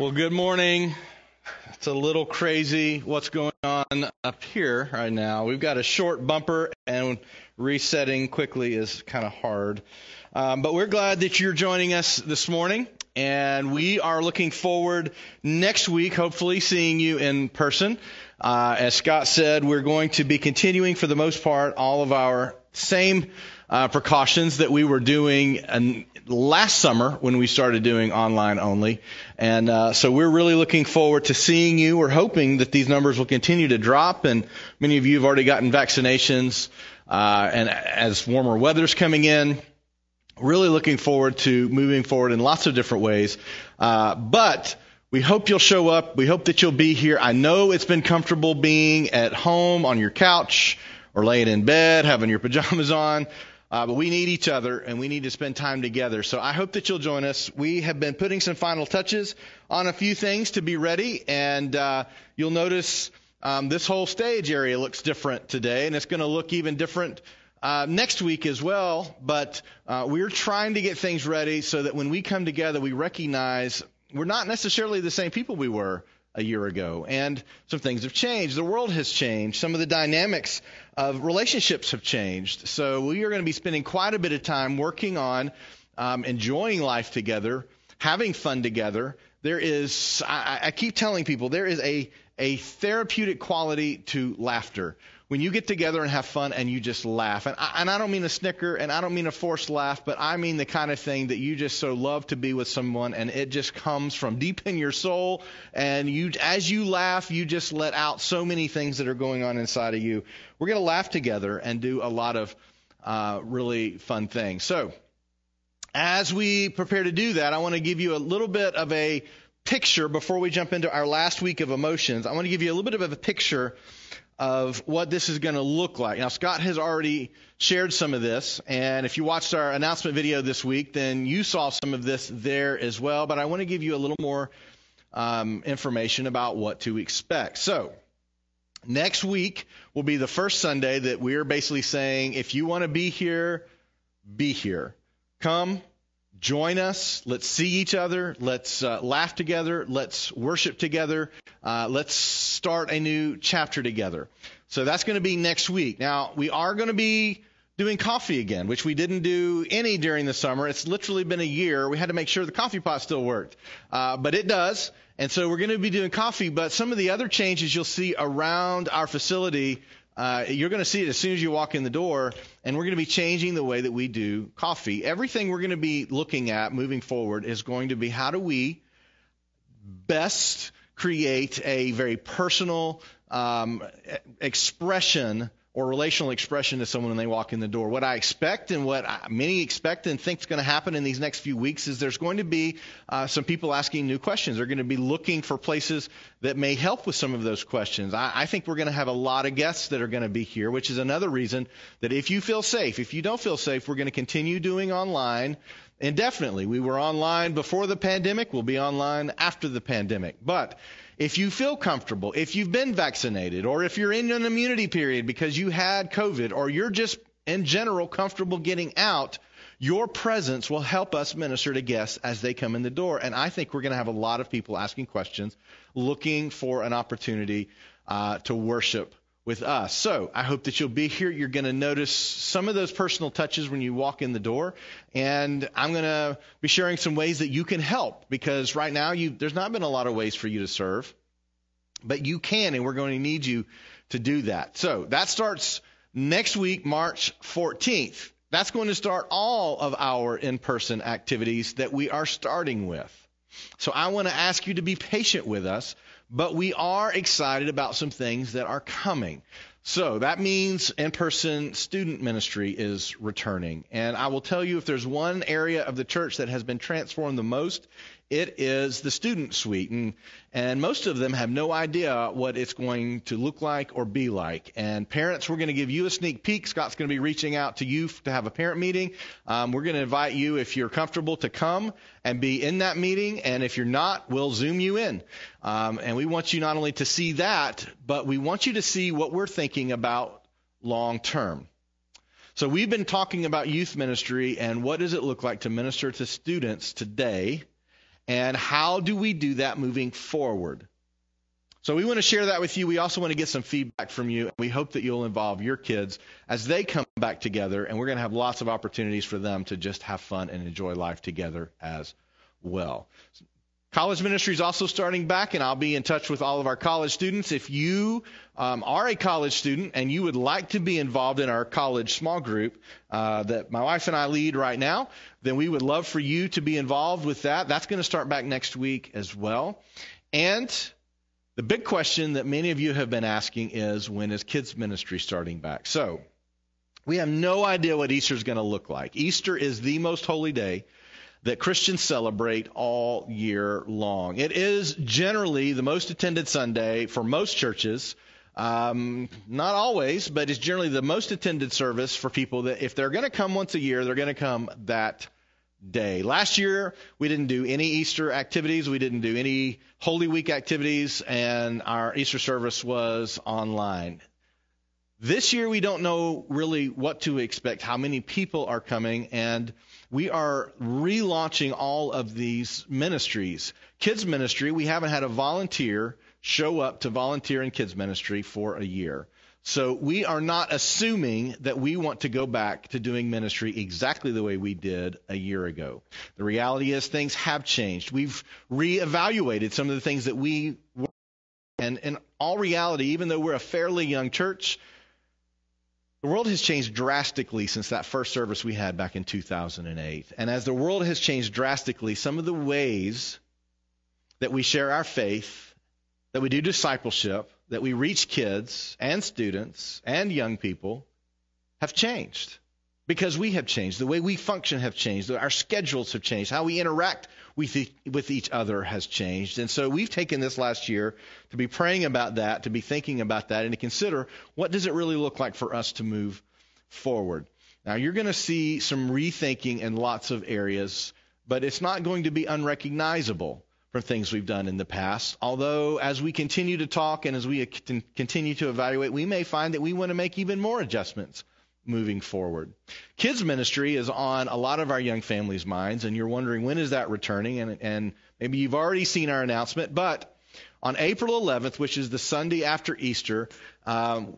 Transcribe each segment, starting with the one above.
Well, good morning. It's a little crazy what's going on up here right now. We've got a short bumper, and resetting quickly is kind of hard. Um, but we're glad that you're joining us this morning, and we are looking forward next week, hopefully, seeing you in person. Uh, as Scott said, we're going to be continuing, for the most part, all of our same uh, precautions that we were doing last summer when we started doing online only. And uh, so we're really looking forward to seeing you. We're hoping that these numbers will continue to drop, and many of you have already gotten vaccinations. Uh, and as warmer weather's coming in, really looking forward to moving forward in lots of different ways. Uh, but we hope you'll show up. We hope that you'll be here. I know it's been comfortable being at home on your couch or laying in bed, having your pajamas on. Uh, but we need each other and we need to spend time together. So I hope that you'll join us. We have been putting some final touches on a few things to be ready, and uh, you'll notice um, this whole stage area looks different today, and it's going to look even different uh, next week as well. But uh, we're trying to get things ready so that when we come together, we recognize we're not necessarily the same people we were a year ago. And some things have changed. The world has changed. Some of the dynamics of relationships have changed. So we are going to be spending quite a bit of time working on um, enjoying life together, having fun together. There is, I, I keep telling people, there is a, a therapeutic quality to laughter when you get together and have fun and you just laugh. And I, and I don't mean a snicker and I don't mean a forced laugh, but I mean the kind of thing that you just so love to be with someone and it just comes from deep in your soul. And you, as you laugh, you just let out so many things that are going on inside of you. We're going to laugh together and do a lot of uh, really fun things. So, as we prepare to do that, I want to give you a little bit of a picture before we jump into our last week of emotions. I want to give you a little bit of a picture of what this is going to look like. Now, Scott has already shared some of this, and if you watched our announcement video this week, then you saw some of this there as well. But I want to give you a little more um, information about what to expect. So, next week will be the first Sunday that we're basically saying if you want to be here, be here. Come, join us. Let's see each other. Let's uh, laugh together. Let's worship together. Uh, let's start a new chapter together. So that's going to be next week. Now, we are going to be doing coffee again, which we didn't do any during the summer. It's literally been a year. We had to make sure the coffee pot still worked, uh, but it does. And so we're going to be doing coffee, but some of the other changes you'll see around our facility uh, you're going to see it as soon as you walk in the door, and we're going to be changing the way that we do coffee. Everything we're going to be looking at moving forward is going to be how do we best create a very personal um, expression or relational expression to someone when they walk in the door. What I expect and what many expect and think is going to happen in these next few weeks is there's going to be uh, some people asking new questions. They're going to be looking for places that may help with some of those questions. I, I think we're going to have a lot of guests that are going to be here, which is another reason that if you feel safe, if you don't feel safe, we're going to continue doing online indefinitely. We were online before the pandemic. We'll be online after the pandemic. But if you feel comfortable, if you've been vaccinated, or if you're in an immunity period because you had COVID, or you're just in general comfortable getting out, your presence will help us minister to guests as they come in the door. And I think we're going to have a lot of people asking questions, looking for an opportunity uh, to worship with us. So I hope that you'll be here. You're going to notice some of those personal touches when you walk in the door. And I'm going to be sharing some ways that you can help because right now you, there's not been a lot of ways for you to serve, but you can, and we're going to need you to do that. So that starts next week, March 14th. That's going to start all of our in person activities that we are starting with. So I want to ask you to be patient with us but we are excited about some things that are coming. So that means in person student ministry is returning. And I will tell you if there's one area of the church that has been transformed the most, it is the student suite. And, and most of them have no idea what it's going to look like or be like. And parents, we're going to give you a sneak peek. Scott's going to be reaching out to you to have a parent meeting. Um, we're going to invite you, if you're comfortable, to come and be in that meeting. And if you're not, we'll Zoom you in. Um, and we want you not only to see that, but we want you to see what we're thinking about long term. So we've been talking about youth ministry and what does it look like to minister to students today and how do we do that moving forward? So we want to share that with you. We also want to get some feedback from you. We hope that you'll involve your kids as they come back together, and we're going to have lots of opportunities for them to just have fun and enjoy life together as well. College ministry is also starting back, and I'll be in touch with all of our college students. If you um, are a college student and you would like to be involved in our college small group uh, that my wife and I lead right now, then we would love for you to be involved with that. That's going to start back next week as well. And the big question that many of you have been asking is when is kids ministry starting back? So we have no idea what Easter is going to look like. Easter is the most holy day that Christians celebrate all year long. It is generally the most attended Sunday for most churches. Um, not always, but it's generally the most attended service for people that if they're going to come once a year, they're going to come that day. Last year, we didn't do any Easter activities. We didn't do any Holy Week activities, and our Easter service was online. This year, we don't know really what to expect, how many people are coming, and we are relaunching all of these ministries. Kids ministry, we haven't had a volunteer show up to volunteer in kids ministry for a year. So we are not assuming that we want to go back to doing ministry exactly the way we did a year ago. The reality is things have changed. We've reevaluated some of the things that we were and in all reality, even though we're a fairly young church, the world has changed drastically since that first service we had back in 2008. And as the world has changed drastically, some of the ways that we share our faith, that we do discipleship, that we reach kids and students and young people have changed because we have changed. The way we function have changed. Our schedules have changed. How we interact with, with each other has changed. And so we've taken this last year to be praying about that, to be thinking about that, and to consider what does it really look like for us to move forward. Now, you're going to see some rethinking in lots of areas, but it's not going to be unrecognizable from things we've done in the past. Although, as we continue to talk and as we continue to evaluate, we may find that we want to make even more adjustments moving forward. Kids ministry is on a lot of our young families' minds, and you're wondering when is that returning? And, and maybe you've already seen our announcement, but on April 11th, which is the Sunday after Easter, um,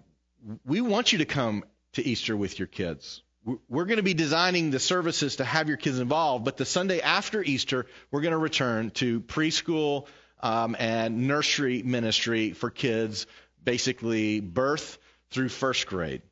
we want you to come to Easter with your kids. We're going to be designing the services to have your kids involved, but the Sunday after Easter, we're going to return to preschool um, and nursery ministry for kids, basically birth through first grade.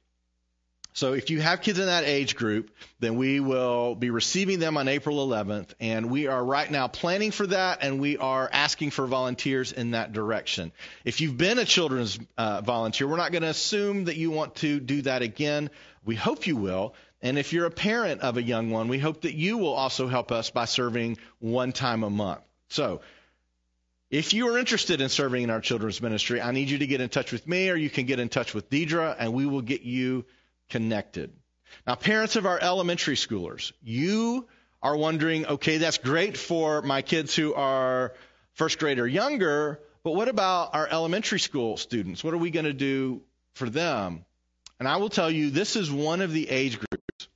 So if you have kids in that age group, then we will be receiving them on April 11th, and we are right now planning for that, and we are asking for volunteers in that direction. If you've been a children's uh, volunteer, we're not going to assume that you want to do that again. We hope you will. And if you're a parent of a young one, we hope that you will also help us by serving one time a month. So if you are interested in serving in our children's ministry, I need you to get in touch with me, or you can get in touch with Deidre, and we will get you connected. Now, parents of our elementary schoolers, you are wondering, okay, that's great for my kids who are first grade or younger, but what about our elementary school students? What are we going to do for them? And I will tell you, this is one of the age groups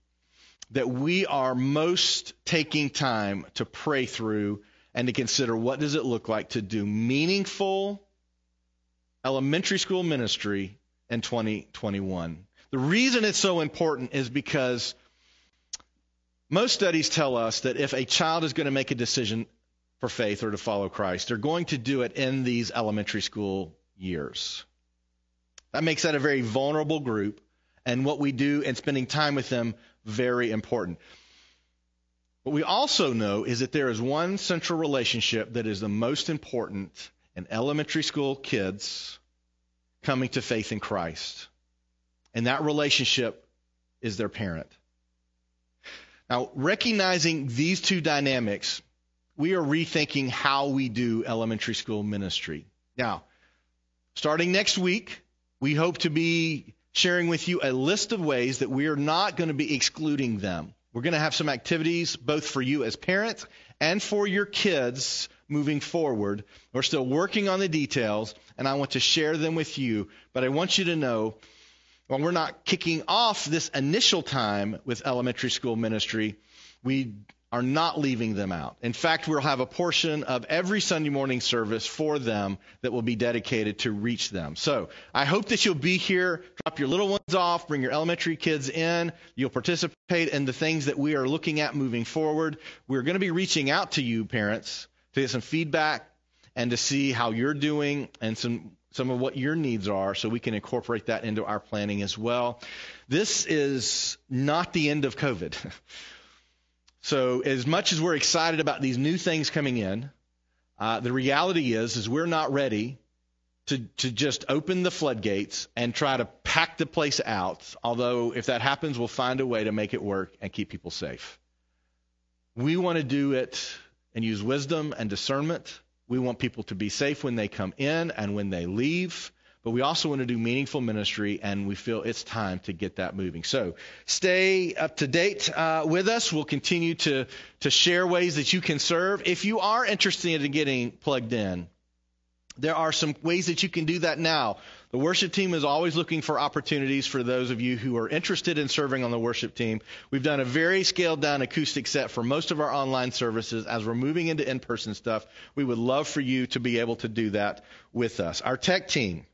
that we are most taking time to pray through and to consider what does it look like to do meaningful elementary school ministry in 2021. The reason it's so important is because most studies tell us that if a child is going to make a decision for faith or to follow Christ, they're going to do it in these elementary school years. That makes that a very vulnerable group, and what we do and spending time with them very important. What we also know is that there is one central relationship that is the most important in elementary school kids coming to faith in Christ. And that relationship is their parent. Now, recognizing these two dynamics, we are rethinking how we do elementary school ministry. Now, starting next week, we hope to be sharing with you a list of ways that we are not going to be excluding them. We're going to have some activities both for you as parents and for your kids moving forward. We're still working on the details, and I want to share them with you. But I want you to know while we're not kicking off this initial time with elementary school ministry, we are not leaving them out. In fact, we'll have a portion of every Sunday morning service for them that will be dedicated to reach them. So I hope that you'll be here, drop your little ones off, bring your elementary kids in. You'll participate in the things that we are looking at moving forward. We're going to be reaching out to you, parents, to get some feedback and to see how you're doing and some some of what your needs are so we can incorporate that into our planning as well. This is not the end of COVID. So as much as we're excited about these new things coming in, uh, the reality is is we're not ready to to just open the floodgates and try to pack the place out. Although if that happens, we'll find a way to make it work and keep people safe. We want to do it and use wisdom and discernment. We want people to be safe when they come in and when they leave but we also want to do meaningful ministry, and we feel it's time to get that moving. So stay up to date uh, with us. We'll continue to, to share ways that you can serve. If you are interested in getting plugged in, there are some ways that you can do that now. The worship team is always looking for opportunities for those of you who are interested in serving on the worship team. We've done a very scaled down acoustic set for most of our online services. As we're moving into in person stuff, we would love for you to be able to do that with us. Our tech team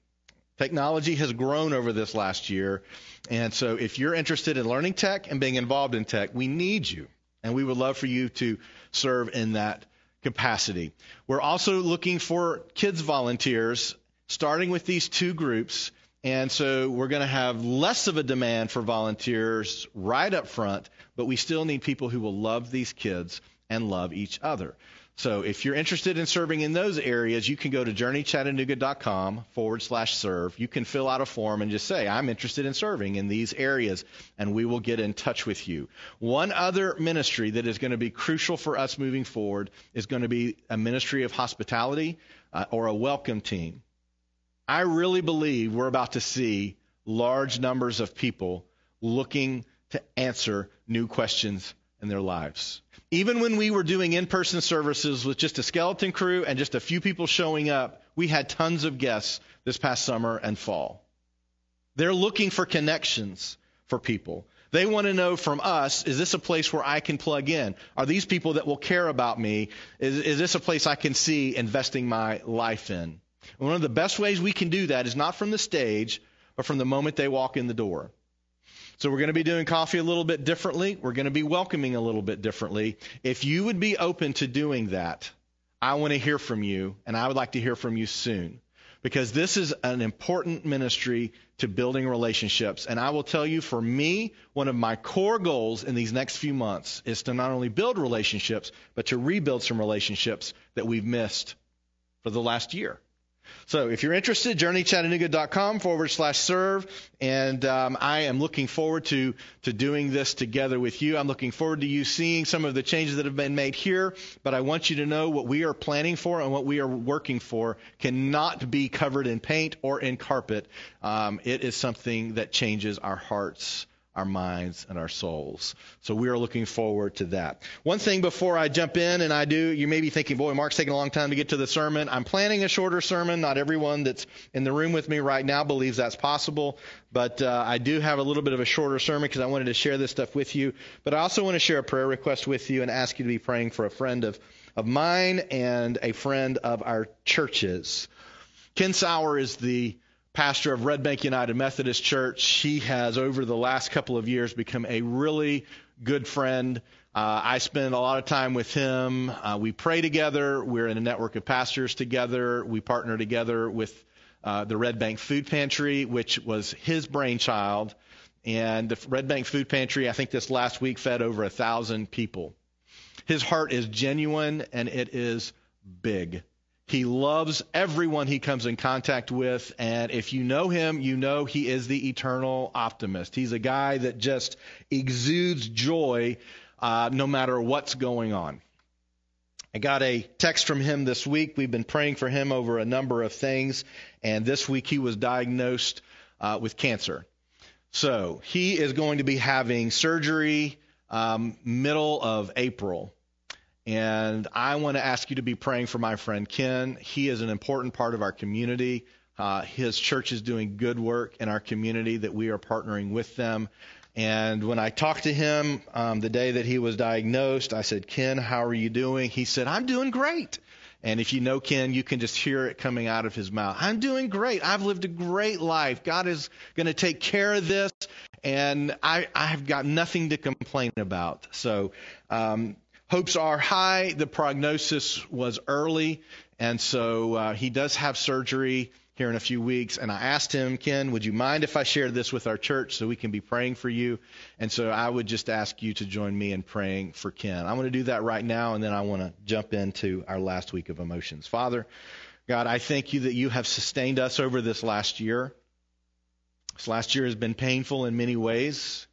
Technology has grown over this last year. And so if you're interested in learning tech and being involved in tech, we need you. And we would love for you to serve in that capacity. We're also looking for kids volunteers, starting with these two groups. And so we're going to have less of a demand for volunteers right up front, but we still need people who will love these kids and love each other. So if you're interested in serving in those areas, you can go to journeychattanooga.com forward slash serve. You can fill out a form and just say, I'm interested in serving in these areas, and we will get in touch with you. One other ministry that is going to be crucial for us moving forward is going to be a ministry of hospitality uh, or a welcome team. I really believe we're about to see large numbers of people looking to answer new questions in their lives. Even when we were doing in person services with just a skeleton crew and just a few people showing up, we had tons of guests this past summer and fall. They're looking for connections for people. They want to know from us, is this a place where I can plug in? Are these people that will care about me? Is, is this a place I can see investing my life in? And one of the best ways we can do that is not from the stage, but from the moment they walk in the door. So we're going to be doing coffee a little bit differently. We're going to be welcoming a little bit differently. If you would be open to doing that, I want to hear from you, and I would like to hear from you soon. Because this is an important ministry to building relationships. And I will tell you, for me, one of my core goals in these next few months is to not only build relationships, but to rebuild some relationships that we've missed for the last year. So if you're interested, journeychattanooga.com forward slash serve. And um, I am looking forward to, to doing this together with you. I'm looking forward to you seeing some of the changes that have been made here. But I want you to know what we are planning for and what we are working for cannot be covered in paint or in carpet. Um, it is something that changes our hearts our minds and our souls. So we are looking forward to that. One thing before I jump in, and I do, you may be thinking, boy, Mark's taking a long time to get to the sermon. I'm planning a shorter sermon. Not everyone that's in the room with me right now believes that's possible, but uh, I do have a little bit of a shorter sermon because I wanted to share this stuff with you. But I also want to share a prayer request with you and ask you to be praying for a friend of, of mine and a friend of our churches. Ken Sauer is the pastor of Red Bank United Methodist Church. He has, over the last couple of years, become a really good friend. Uh, I spend a lot of time with him. Uh, we pray together. We're in a network of pastors together. We partner together with uh, the Red Bank Food Pantry, which was his brainchild. And the Red Bank Food Pantry, I think this last week, fed over a thousand people. His heart is genuine and it is big. He loves everyone he comes in contact with. And if you know him, you know he is the eternal optimist. He's a guy that just exudes joy uh, no matter what's going on. I got a text from him this week. We've been praying for him over a number of things. And this week he was diagnosed uh, with cancer. So he is going to be having surgery um, middle of April. And I want to ask you to be praying for my friend Ken. He is an important part of our community. Uh, his church is doing good work in our community that we are partnering with them. And when I talked to him um, the day that he was diagnosed, I said, Ken, how are you doing? He said, I'm doing great. And if you know Ken, you can just hear it coming out of his mouth. I'm doing great. I've lived a great life. God is going to take care of this, and I, I've got nothing to complain about. So, um, hopes are high. The prognosis was early, and so uh, he does have surgery here in a few weeks. And I asked him, Ken, would you mind if I shared this with our church so we can be praying for you? And so I would just ask you to join me in praying for Ken. I'm going to do that right now, and then I want to jump into our last week of emotions. Father, God, I thank you that you have sustained us over this last year. This last year has been painful in many ways.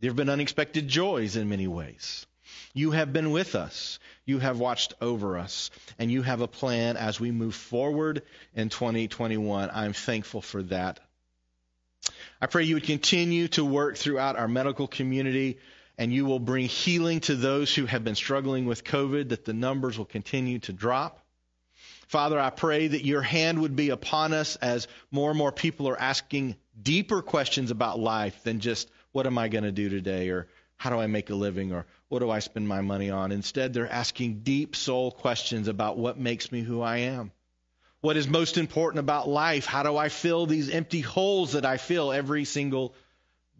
There have been unexpected joys in many ways. You have been with us. You have watched over us. And you have a plan as we move forward in 2021. I'm thankful for that. I pray you would continue to work throughout our medical community and you will bring healing to those who have been struggling with COVID, that the numbers will continue to drop. Father, I pray that your hand would be upon us as more and more people are asking deeper questions about life than just, what am I going to do today? Or how do I make a living? Or what do I spend my money on? Instead, they're asking deep soul questions about what makes me who I am. What is most important about life? How do I fill these empty holes that I feel every single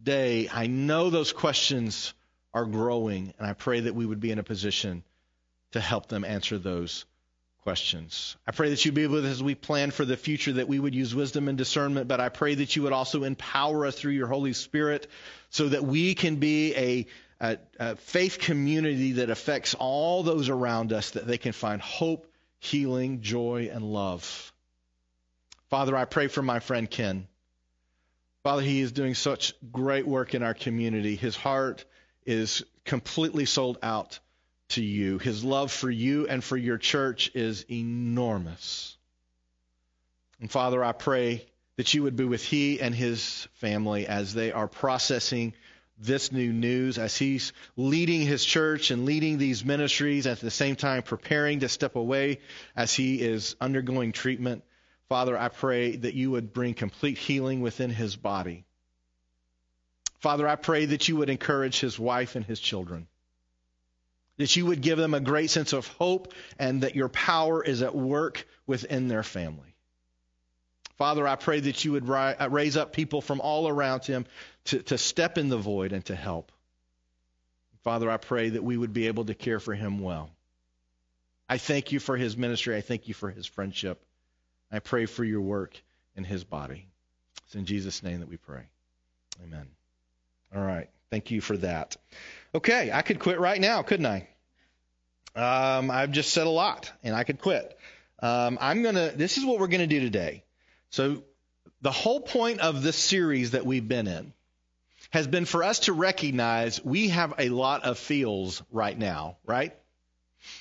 day? I know those questions are growing, and I pray that we would be in a position to help them answer those questions. I pray that you be with us as we plan for the future, that we would use wisdom and discernment, but I pray that you would also empower us through your Holy Spirit so that we can be a a, a faith community that affects all those around us, that they can find hope, healing, joy, and love. Father, I pray for my friend Ken. Father, he is doing such great work in our community. His heart is completely sold out to you. His love for you and for your church is enormous. And Father, I pray that you would be with he and his family as they are processing this new news as he's leading his church and leading these ministries at the same time preparing to step away as he is undergoing treatment. Father, I pray that you would bring complete healing within his body. Father, I pray that you would encourage his wife and his children, that you would give them a great sense of hope and that your power is at work within their family. Father, I pray that you would uh, raise up people from all around him to, to step in the void and to help. Father, I pray that we would be able to care for him well. I thank you for his ministry. I thank you for his friendship. I pray for your work in his body. It's in Jesus' name that we pray. Amen. All right. Thank you for that. Okay, I could quit right now, couldn't I? Um, I've just said a lot, and I could quit. Um, I'm gonna. This is what we're gonna do today. So, the whole point of this series that we've been in has been for us to recognize we have a lot of feels right now, right?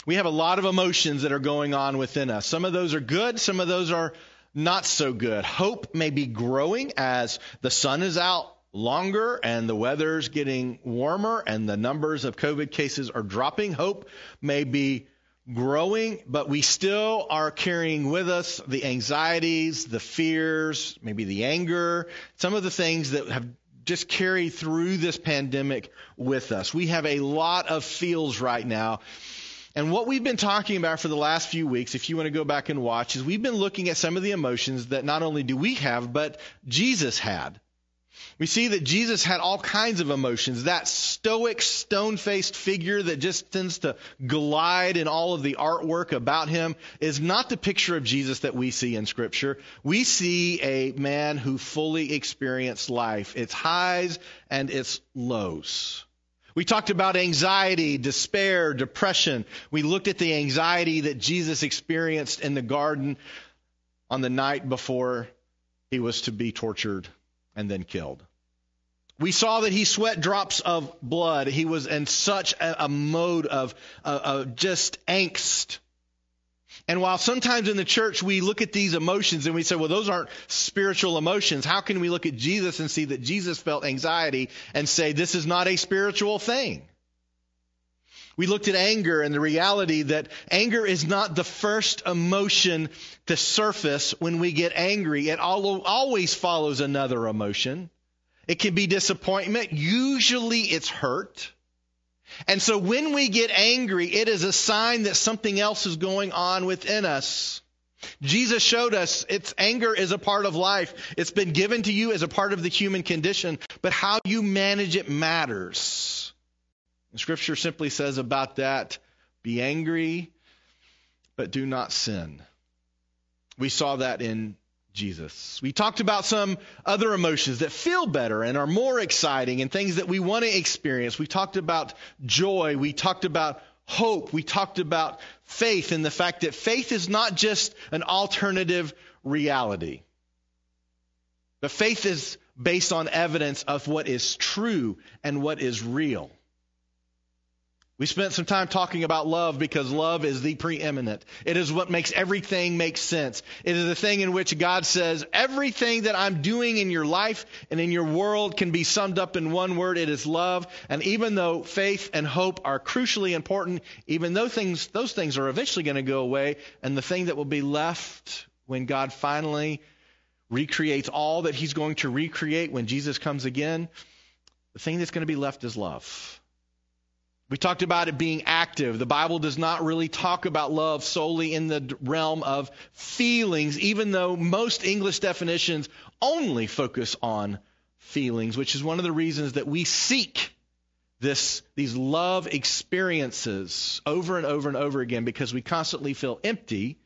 We have a lot of emotions that are going on within us. Some of those are good, some of those are not so good. Hope may be growing as the sun is out longer and the weather's getting warmer and the numbers of COVID cases are dropping. Hope may be growing, but we still are carrying with us the anxieties, the fears, maybe the anger, some of the things that have just carried through this pandemic with us. We have a lot of feels right now. And what we've been talking about for the last few weeks, if you want to go back and watch, is we've been looking at some of the emotions that not only do we have, but Jesus had. We see that Jesus had all kinds of emotions. That stoic, stone faced figure that just tends to glide in all of the artwork about him is not the picture of Jesus that we see in Scripture. We see a man who fully experienced life, its highs and its lows. We talked about anxiety, despair, depression. We looked at the anxiety that Jesus experienced in the garden on the night before he was to be tortured and then killed. We saw that he sweat drops of blood. He was in such a, mode of, uh, of just angst. And while sometimes in the church we look at these emotions and we say, well, those aren't spiritual emotions, how can we look at Jesus and see that Jesus felt anxiety and say, this is not a spiritual thing? We looked at anger and the reality that anger is not the first emotion to surface when we get angry. It always follows another emotion. It can be disappointment. Usually it's hurt. And so when we get angry, it is a sign that something else is going on within us. Jesus showed us its anger is a part of life. It's been given to you as a part of the human condition, but how you manage it matters. And scripture simply says about that, be angry, but do not sin. We saw that in Jesus. We talked about some other emotions that feel better and are more exciting and things that we want to experience. We talked about joy. We talked about hope. We talked about faith and the fact that faith is not just an alternative reality, but faith is based on evidence of what is true and what is real. We spent some time talking about love because love is the preeminent. It is what makes everything make sense. It is the thing in which God says, everything that I'm doing in your life and in your world can be summed up in one word. It is love. And even though faith and hope are crucially important, even though things, those things are eventually going to go away, and the thing that will be left when God finally recreates all that he's going to recreate when Jesus comes again, the thing that's going to be left is love. We talked about it being active. The Bible does not really talk about love solely in the realm of feelings, even though most English definitions only focus on feelings, which is one of the reasons that we seek this, these love experiences over and over and over again because we constantly feel empty.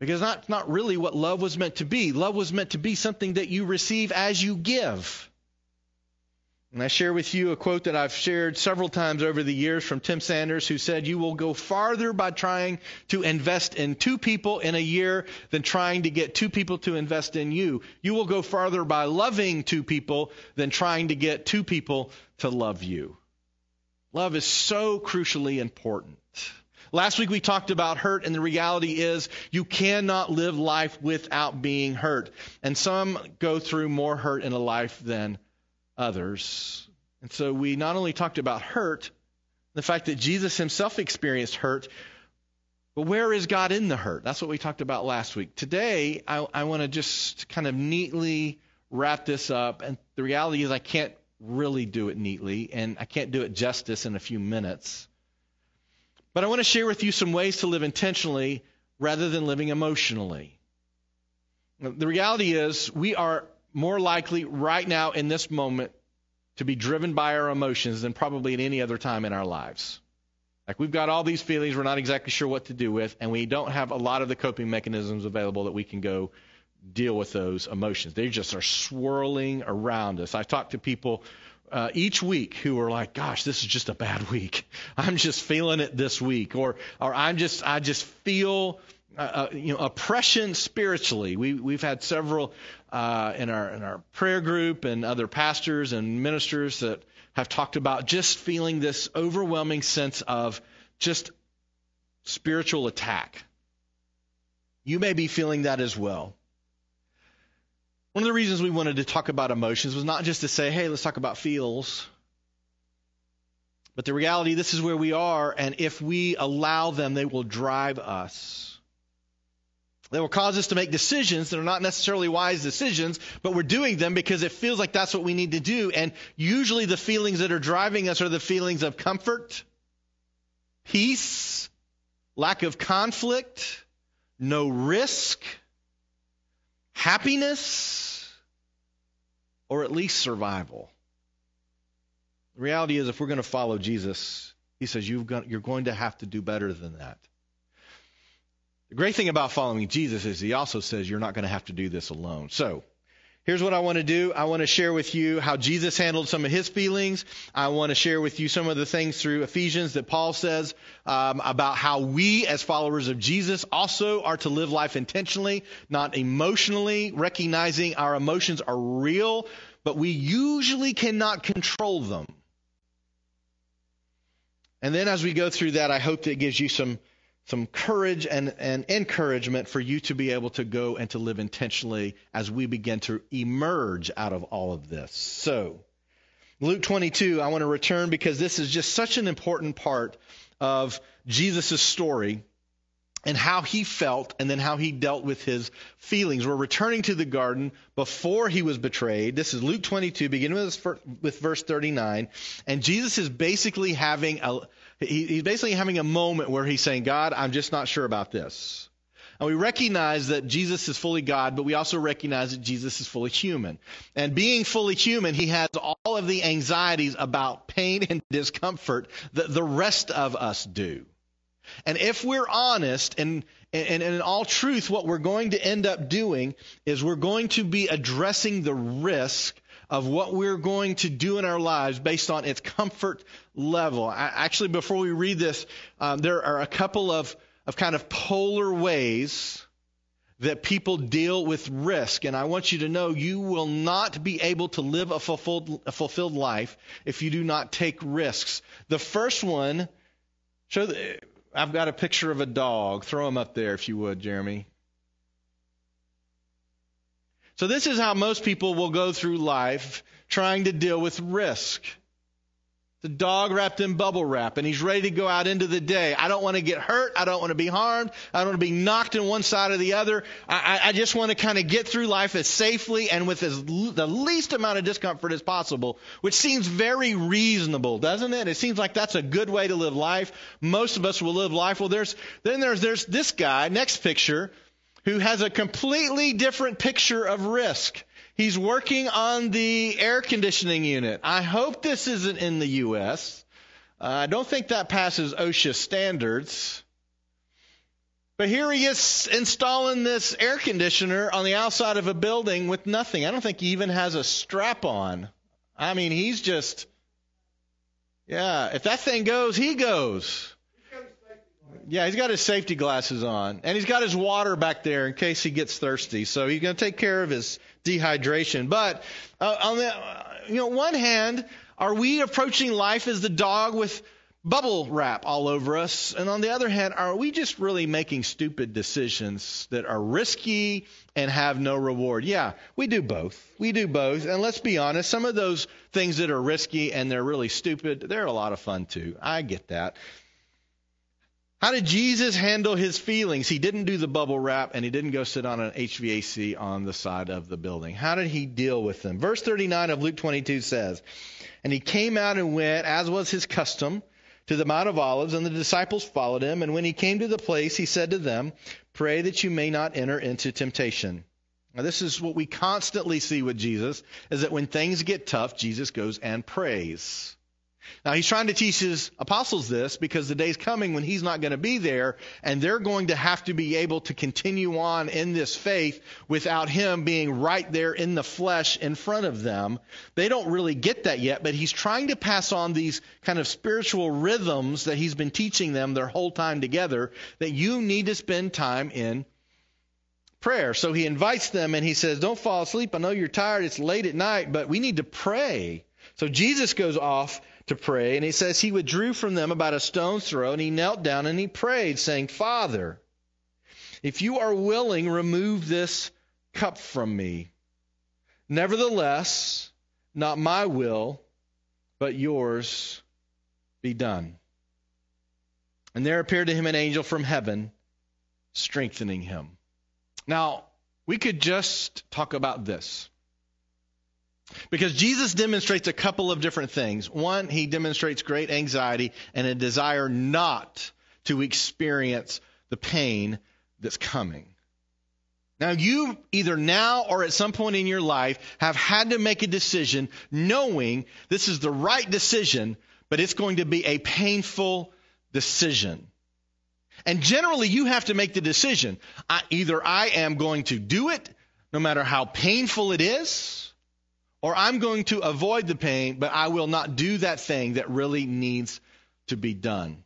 Because that's not really what love was meant to be. Love was meant to be something that you receive as you give. And I share with you a quote that I've shared several times over the years from Tim Sanders, who said, You will go farther by trying to invest in two people in a year than trying to get two people to invest in you. You will go farther by loving two people than trying to get two people to love you. Love is so crucially important. Last week we talked about hurt, and the reality is you cannot live life without being hurt. And some go through more hurt in a life than others. And so we not only talked about hurt, the fact that Jesus himself experienced hurt, but where is God in the hurt? That's what we talked about last week. Today, I, I want to just kind of neatly wrap this up. And the reality is, I can't really do it neatly, and I can't do it justice in a few minutes. But I want to share with you some ways to live intentionally rather than living emotionally. The reality is, we are more likely right now in this moment to be driven by our emotions than probably at any other time in our lives. Like we've got all these feelings we're not exactly sure what to do with, and we don't have a lot of the coping mechanisms available that we can go deal with those emotions. They just are swirling around us. I talk to people uh, each week who are like, "Gosh, this is just a bad week. I'm just feeling it this week," or "or I'm just I just feel." Uh, you know, oppression spiritually. We, we've had several uh, in our in our prayer group and other pastors and ministers that have talked about just feeling this overwhelming sense of just spiritual attack. You may be feeling that as well. One of the reasons we wanted to talk about emotions was not just to say, hey, let's talk about feels. But the reality, this is where we are, and if we allow them, they will drive us. They will cause us to make decisions that are not necessarily wise decisions, but we're doing them because it feels like that's what we need to do. And usually the feelings that are driving us are the feelings of comfort, peace, lack of conflict, no risk, happiness, or at least survival. The reality is, if we're going to follow Jesus, he says you're going to have to do better than that. The great thing about following Jesus is he also says you're not going to have to do this alone. So, here's what I want to do. I want to share with you how Jesus handled some of his feelings. I want to share with you some of the things through Ephesians that Paul says um, about how we, as followers of Jesus, also are to live life intentionally, not emotionally, recognizing our emotions are real, but we usually cannot control them. And then as we go through that, I hope that it gives you some some courage and, and encouragement for you to be able to go and to live intentionally as we begin to emerge out of all of this. So, Luke 22, I want to return because this is just such an important part of Jesus' story. and how he felt and then how he dealt with his feelings. We're returning to the garden before he was betrayed. This is Luke 22, beginning with, with verse 39. And Jesus is basically having a, he's basically having a moment where he's saying, God, I'm just not sure about this. And we recognize that Jesus is fully God, but we also recognize that Jesus is fully human. And being fully human, he has all of the anxieties about pain and discomfort that the rest of us do. And if we're honest and, and, and in all truth, what we're going to end up doing is we're going to be addressing the risk of what we're going to do in our lives based on its comfort level. I, actually, before we read this, um, there are a couple of, of kind of polar ways that people deal with risk. And I want you to know you will not be able to live a fulfilled, a fulfilled life if you do not take risks. The first one, show the, I've got a picture of a dog. Throw him up there if you would, Jeremy. So, this is how most people will go through life trying to deal with risk. The dog wrapped in bubble wrap, and he's ready to go out into the day. I don't want to get hurt. I don't want to be harmed. I don't want to be knocked in one side or the other. I, I just want to kind of get through life as safely and with as the least amount of discomfort as possible, which seems very reasonable, doesn't it? It seems like that's a good way to live life. Most of us will live life. Well, there's then there's there's this guy, next picture, who has a completely different picture of risk. He's working on the air conditioning unit. I hope this isn't in the U.S. Uh, I don't think that passes OSHA standards. But here he is installing this air conditioner on the outside of a building with nothing. I don't think he even has a strap on. I mean, he's just, yeah, if that thing goes, he goes. Yeah, he's got his safety glasses on, and he's got his water back there in case he gets thirsty. So he's going to take care of his dehydration. But uh, on the you know one hand, are we approaching life as the dog with bubble wrap all over us? And on the other hand, are we just really making stupid decisions that are risky and have no reward? Yeah, we do both. We do both. And let's be honest, some of those things that are risky and they're really stupid, they're a lot of fun too. I get that. How did Jesus handle his feelings? He didn't do the bubble wrap and he didn't go sit on an HVAC on the side of the building. How did he deal with them? Verse 39 of Luke 22 says, And he came out and went, as was his custom, to the Mount of Olives, and the disciples followed him. And when he came to the place, he said to them, Pray that you may not enter into temptation. Now, this is what we constantly see with Jesus, is that when things get tough, Jesus goes and prays. Now, he's trying to teach his apostles this because the day's coming when he's not going to be there, and they're going to have to be able to continue on in this faith without him being right there in the flesh in front of them. They don't really get that yet, but he's trying to pass on these kind of spiritual rhythms that he's been teaching them their whole time together that you need to spend time in prayer. So he invites them and he says, Don't fall asleep. I know you're tired. It's late at night, but we need to pray. So Jesus goes off to pray. And he says he withdrew from them about a stone's throw and he knelt down and he prayed, saying, Father, if you are willing, remove this cup from me. Nevertheless, not my will, but yours be done. And there appeared to him an angel from heaven, strengthening him. Now, we could just talk about this. Because Jesus demonstrates a couple of different things. One, he demonstrates great anxiety and a desire not to experience the pain that's coming. Now, you either now or at some point in your life have had to make a decision knowing this is the right decision, but it's going to be a painful decision. And generally, you have to make the decision. I, either I am going to do it, no matter how painful it is, or I'm going to avoid the pain, but I will not do that thing that really needs to be done.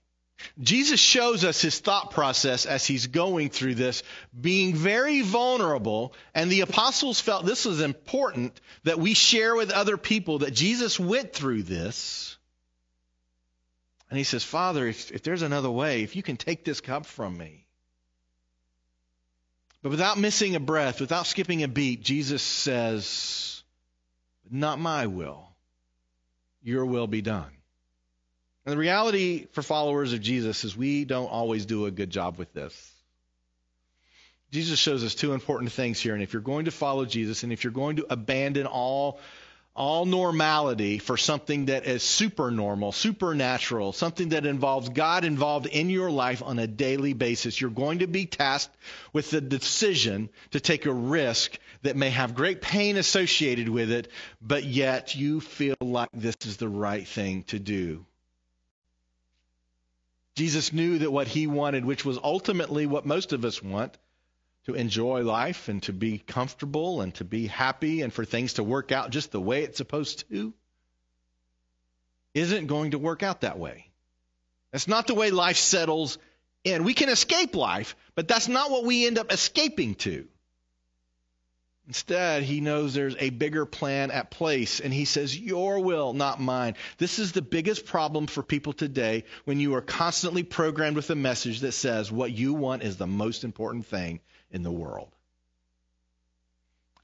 Jesus shows us his thought process as he's going through this, being very vulnerable, and the apostles felt this was important that we share with other people that Jesus went through this. And he says, Father, if, if there's another way, if you can take this cup from me. But without missing a breath, without skipping a beat, Jesus says, not my will, your will be done. And the reality for followers of Jesus is we don't always do a good job with this. Jesus shows us two important things here. And if you're going to follow Jesus and if you're going to abandon all all normality for something that is super normal, supernatural, something that involves God involved in your life on a daily basis, you're going to be tasked with the decision to take a risk that may have great pain associated with it, but yet you feel like this is the right thing to do. Jesus knew that what he wanted, which was ultimately what most of us want, to enjoy life and to be comfortable and to be happy and for things to work out just the way it's supposed to, isn't going to work out that way. That's not the way life settles in. We can escape life, but that's not what we end up escaping to. Instead, he knows there's a bigger plan at place, and he says, Your will, not mine. This is the biggest problem for people today when you are constantly programmed with a message that says what you want is the most important thing in the world.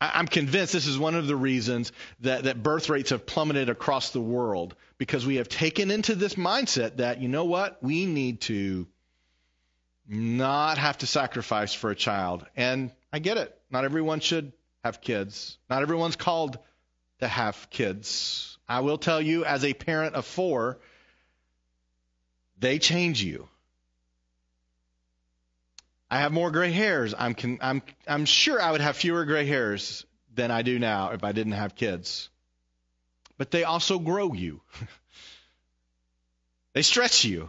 I'm convinced this is one of the reasons that, that birth rates have plummeted across the world because we have taken into this mindset that, you know what, we need to not have to sacrifice for a child. And I get it. Not everyone should have kids, not everyone's called to have kids. I will tell you, as a parent of four, they change you. I have more gray hairs. I'm con- I'm I'm sure I would have fewer gray hairs than I do now if I didn't have kids. But they also grow you. they stretch you.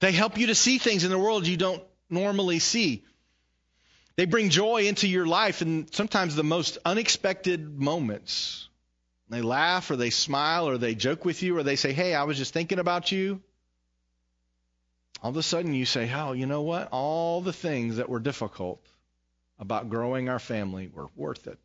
They help you to see things in the world you don't normally see. They bring joy into your life in sometimes the most unexpected moments. They laugh or they smile or they joke with you or they say, Hey, I was just thinking about you all of a sudden you say, oh, you know what? All the things that were difficult about growing our family were worth it.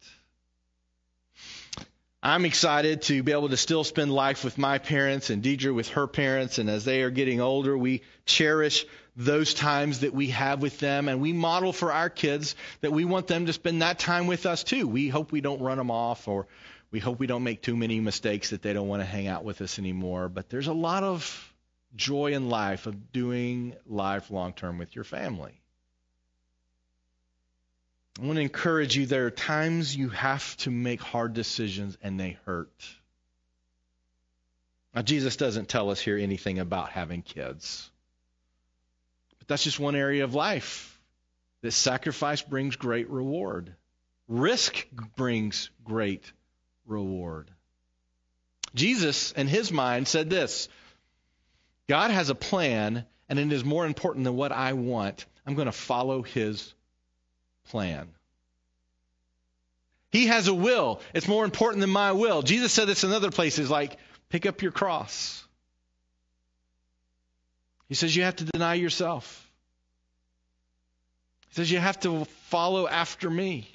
I'm excited to be able to still spend life with my parents and Deidre with her parents. And as they are getting older, we cherish those times that we have with them. And we model for our kids that we want them to spend that time with us too. We hope we don't run them off or we hope we don't make too many mistakes that they don't want to hang out with us anymore. But there's a lot of joy in life of doing life long term with your family. I want to encourage you there are times you have to make hard decisions and they hurt. Now, Jesus doesn't tell us here anything about having kids, but that's just one area of life that sacrifice brings great reward, risk brings great reward. Jesus, in his mind, said this God has a plan, and it is more important than what I want. I'm going to follow his plan. He has a will. It's more important than my will. Jesus said this in other places, like, pick up your cross. He says you have to deny yourself. He says you have to follow after me.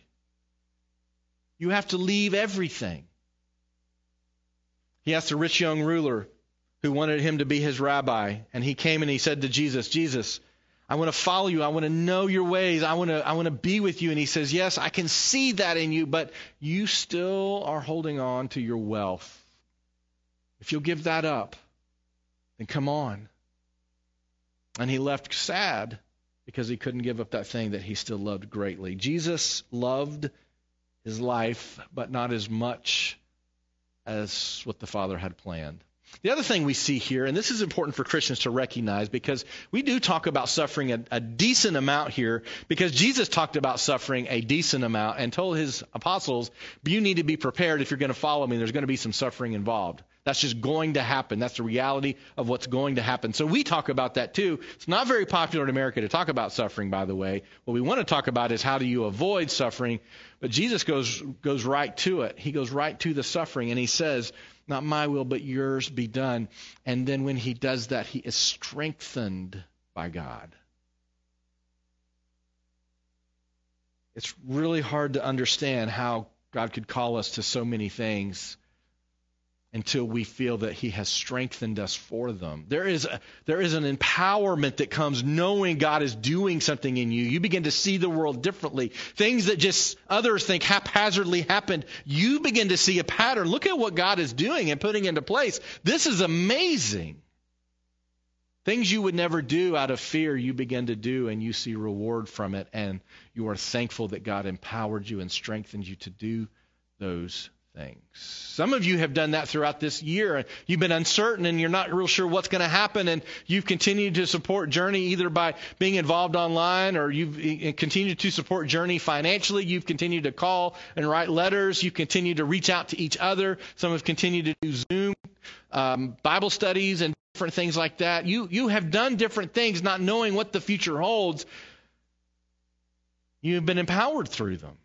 You have to leave everything. He asked the rich young ruler, who wanted him to be his rabbi. And he came and he said to Jesus, Jesus, I want to follow you. I want to know your ways. I want to I want to be with you. And he says, "Yes, I can see that in you, but you still are holding on to your wealth. If you'll give that up, then come on." And he left sad because he couldn't give up that thing that he still loved greatly. Jesus loved his life, but not as much as what the Father had planned. The other thing we see here, and this is important for Christians to recognize because we do talk about suffering a, a, decent amount here because Jesus talked about suffering a decent amount and told his apostles, you need to be prepared if you're going to follow me. There's going to be some suffering involved. That's just going to happen. That's the reality of what's going to happen. So we talk about that too. It's not very popular in America to talk about suffering, by the way. What we want to talk about is how do you avoid suffering. But Jesus goes, goes right to it. He goes right to the suffering and he says, not my will, but yours be done. And then when he does that, he is strengthened by God. It's really hard to understand how God could call us to so many things until we feel that he has strengthened us for them. There is, a, there is an empowerment that comes knowing God is doing something in you. You begin to see the world differently. Things that just others think haphazardly happened, you begin to see a pattern. Look at what God is doing and putting into place. This is amazing. Things you would never do out of fear, you begin to do, and you see reward from it, and you are thankful that God empowered you and strengthened you to do those things. Some of you have done that throughout this year. You've been uncertain and you're not real sure what's going to happen, and you've continued to support Journey either by being involved online or you've eh, continued to support Journey financially. You've continued to call and write letters. You've continued to reach out to each other. Some have continued to do Zoom um, Bible studies and different things like that. You you have done different things, not knowing what the future holds. You've been empowered through them.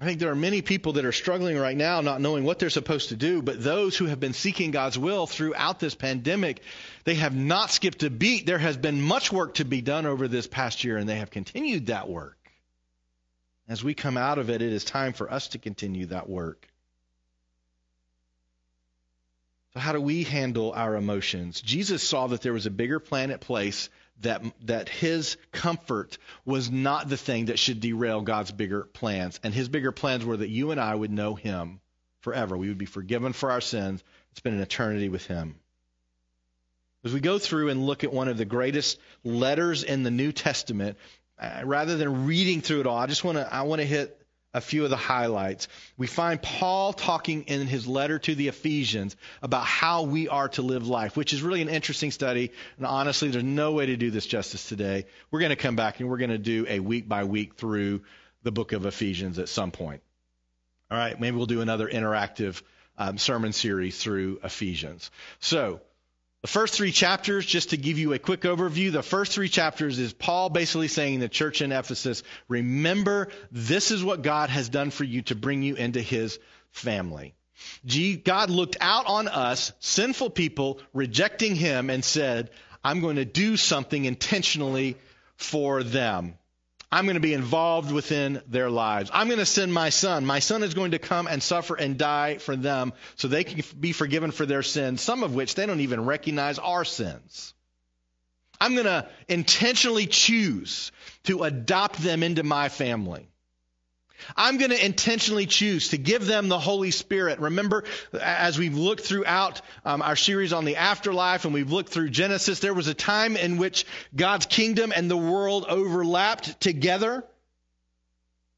I think there are many people that are struggling right now not knowing what they're supposed to do, but those who have been seeking God's will throughout this pandemic, they have not skipped a beat. There has been much work to be done over this past year, and they have continued that work. As we come out of it, it is time for us to continue that work. So, how do we handle our emotions? Jesus saw that there was a bigger plan at place that that his comfort was not the thing that should derail God's bigger plans. And his bigger plans were that you and I would know him forever. We would be forgiven for our sins, spend an eternity with him. As we go through and look at one of the greatest letters in the New Testament, uh, rather than reading through it all, I just want to I want to hit a few of the highlights. We find Paul talking in his letter to the Ephesians about how we are to live life, which is really an interesting study. And honestly, there's no way to do this justice today. We're going to come back and we're going to do a week by week through the book of Ephesians at some point. All right, maybe we'll do another interactive um, sermon series through Ephesians. So, the first three chapters, just to give you a quick overview, the first three chapters is Paul basically saying the church in Ephesus, remember, this is what God has done for you to bring you into his family. God looked out on us, sinful people, rejecting him, and said, I'm going to do something intentionally for them. I'm going to be involved within their lives. I'm going to send my son. My son is going to come and suffer and die for them so they can be forgiven for their sins, some of which they don't even recognize are sins. I'm going to intentionally choose to adopt them into my family. I'm going to intentionally choose to give them the Holy Spirit. Remember, as we've looked throughout um, our series on the afterlife and we've looked through Genesis, there was a time in which God's kingdom and the world overlapped together.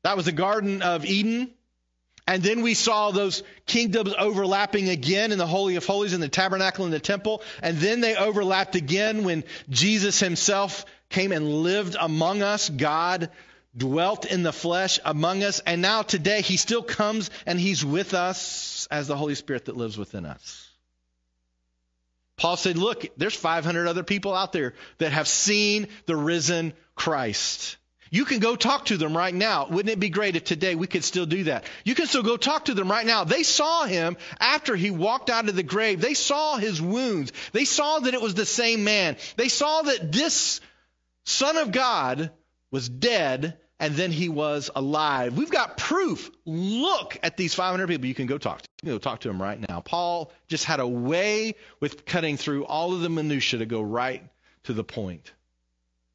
That was the Garden of Eden. And then we saw those kingdoms overlapping again in the Holy of Holies in the tabernacle and the temple. And then they overlapped again when Jesus himself came and lived among us, God dwelt in the flesh among us, and now today he still comes and he's with us as the Holy Spirit that lives within us. Paul said, Look, there's 500 other people out there that have seen the risen Christ. You can go talk to them right now. Wouldn't it be great if today we could still do that? You can still go talk to them right now. They saw him after he walked out of the grave. They saw his wounds. They saw that it was the same man. They saw that this Son of God was dead and then he was alive. We've got proof. Look at these 500 people. You can go talk to. You can go talk to them right now. Paul just had a way with cutting through all of the minutia to go right to the point.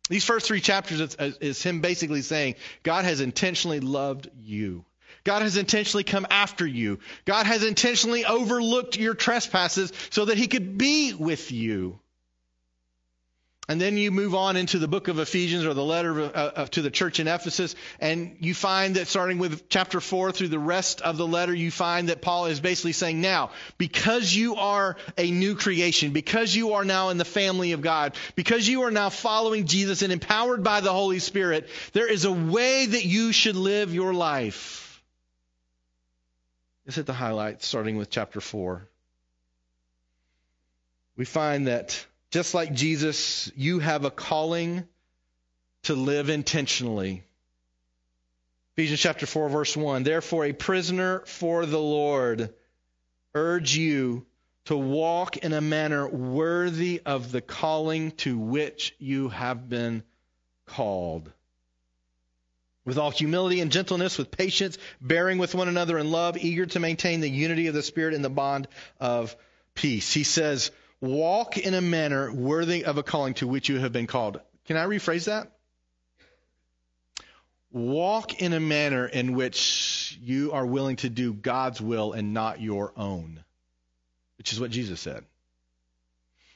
These first three chapters is, is him basically saying God has intentionally loved you. God has intentionally come after you. God has intentionally overlooked your trespasses so that he could be with you. And then you move on into the book of Ephesians or the letter uh, uh, to the church in Ephesus, and you find that starting with chapter 4 through the rest of the letter, you find that Paul is basically saying, now, because you are a new creation, because you are now in the family of God, because you are now following Jesus and empowered by the Holy Spirit, there is a way that you should live your life. Let's hit the highlights, starting with chapter 4. We find that just like Jesus, you have a calling to live intentionally. Ephesians chapter 4, verse 1. Therefore, a prisoner for the Lord, urge you to walk in a manner worthy of the calling to which you have been called. With all humility and gentleness, with patience, bearing with one another in love, eager to maintain the unity of the Spirit in the bond of peace. He says, Walk in a manner worthy of a calling to which you have been called. Can I rephrase that? Walk in a manner in which you are willing to do God's will and not your own, which is what Jesus said.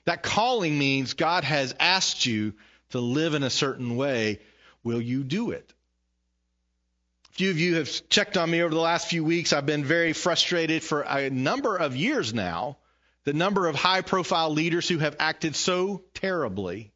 That calling means God has asked you to live in a certain way. Will you do it? A few of you have checked on me over the last few weeks. I've been very frustrated for a number of years now. The number of high profile leaders who have acted so terribly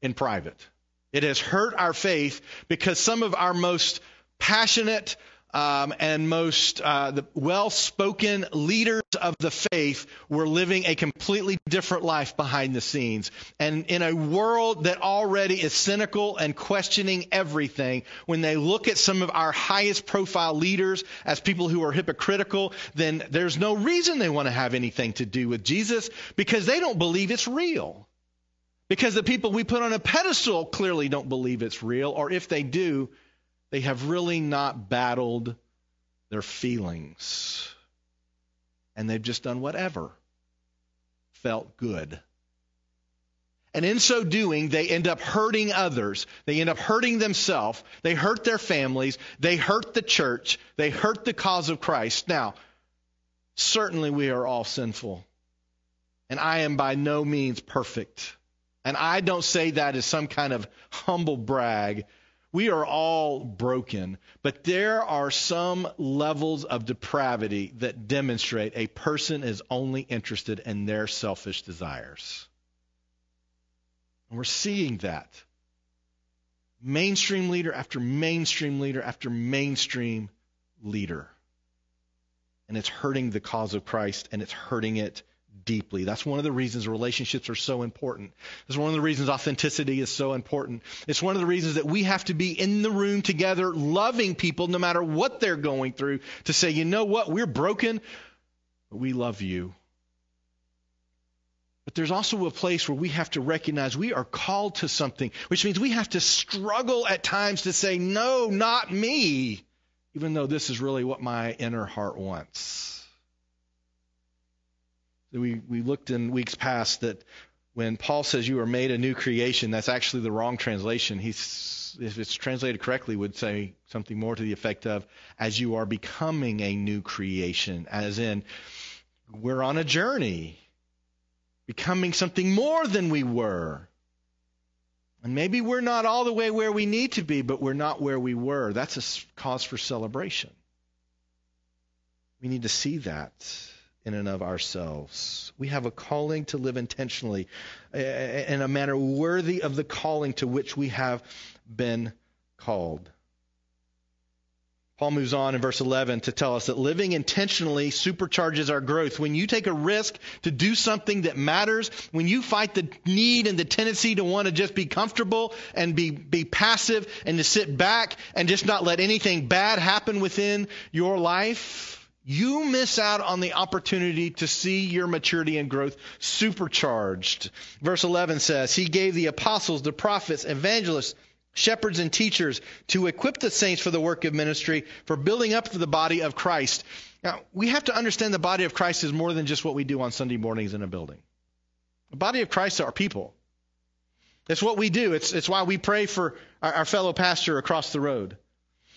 in private. It has hurt our faith because some of our most passionate um, and most uh, well spoken leaders of the faith were living a completely different life behind the scenes. And in a world that already is cynical and questioning everything, when they look at some of our highest profile leaders as people who are hypocritical, then there's no reason they want to have anything to do with Jesus because they don't believe it's real. Because the people we put on a pedestal clearly don't believe it's real, or if they do, they have really not battled their feelings. And they've just done whatever felt good. And in so doing, they end up hurting others. They end up hurting themselves. They hurt their families. They hurt the church. They hurt the cause of Christ. Now, certainly we are all sinful. And I am by no means perfect. And I don't say that as some kind of humble brag. We are all broken, but there are some levels of depravity that demonstrate a person is only interested in their selfish desires. And we're seeing that. Mainstream leader after mainstream leader after mainstream leader. And it's hurting the cause of Christ and it's hurting it deeply. That's one of the reasons relationships are so important. That's one of the reasons authenticity is so important. It's one of the reasons that we have to be in the room together, loving people no matter what they're going through, to say, you know what, we're broken, but we love you. But there's also a place where we have to recognize we are called to something, which means we have to struggle at times to say, no, not me, even though this is really what my inner heart wants we, we looked in weeks past that when Paul says you are made a new creation, that's actually the wrong translation. He's, if it's translated correctly, would say something more to the effect of as you are becoming a new creation, as in we're on a journey, becoming something more than we were. And maybe we're not all the way where we need to be, but we're not where we were. That's a cause for celebration. We need to see that in and of ourselves. We have a calling to live intentionally in a manner worthy of the calling to which we have been called. Paul moves on in verse 11 to tell us that living intentionally supercharges our growth. When you take a risk to do something that matters, when you fight the need and the tendency to want to just be comfortable and be, be passive and to sit back and just not let anything bad happen within your life, you miss out on the opportunity to see your maturity and growth supercharged. Verse 11 says, He gave the apostles, the prophets, evangelists, shepherds, and teachers to equip the saints for the work of ministry, for building up the body of Christ. Now, we have to understand the body of Christ is more than just what we do on Sunday mornings in a building. The body of Christ are people. It's what we do. It's, it's why we pray for our, our fellow pastor across the road.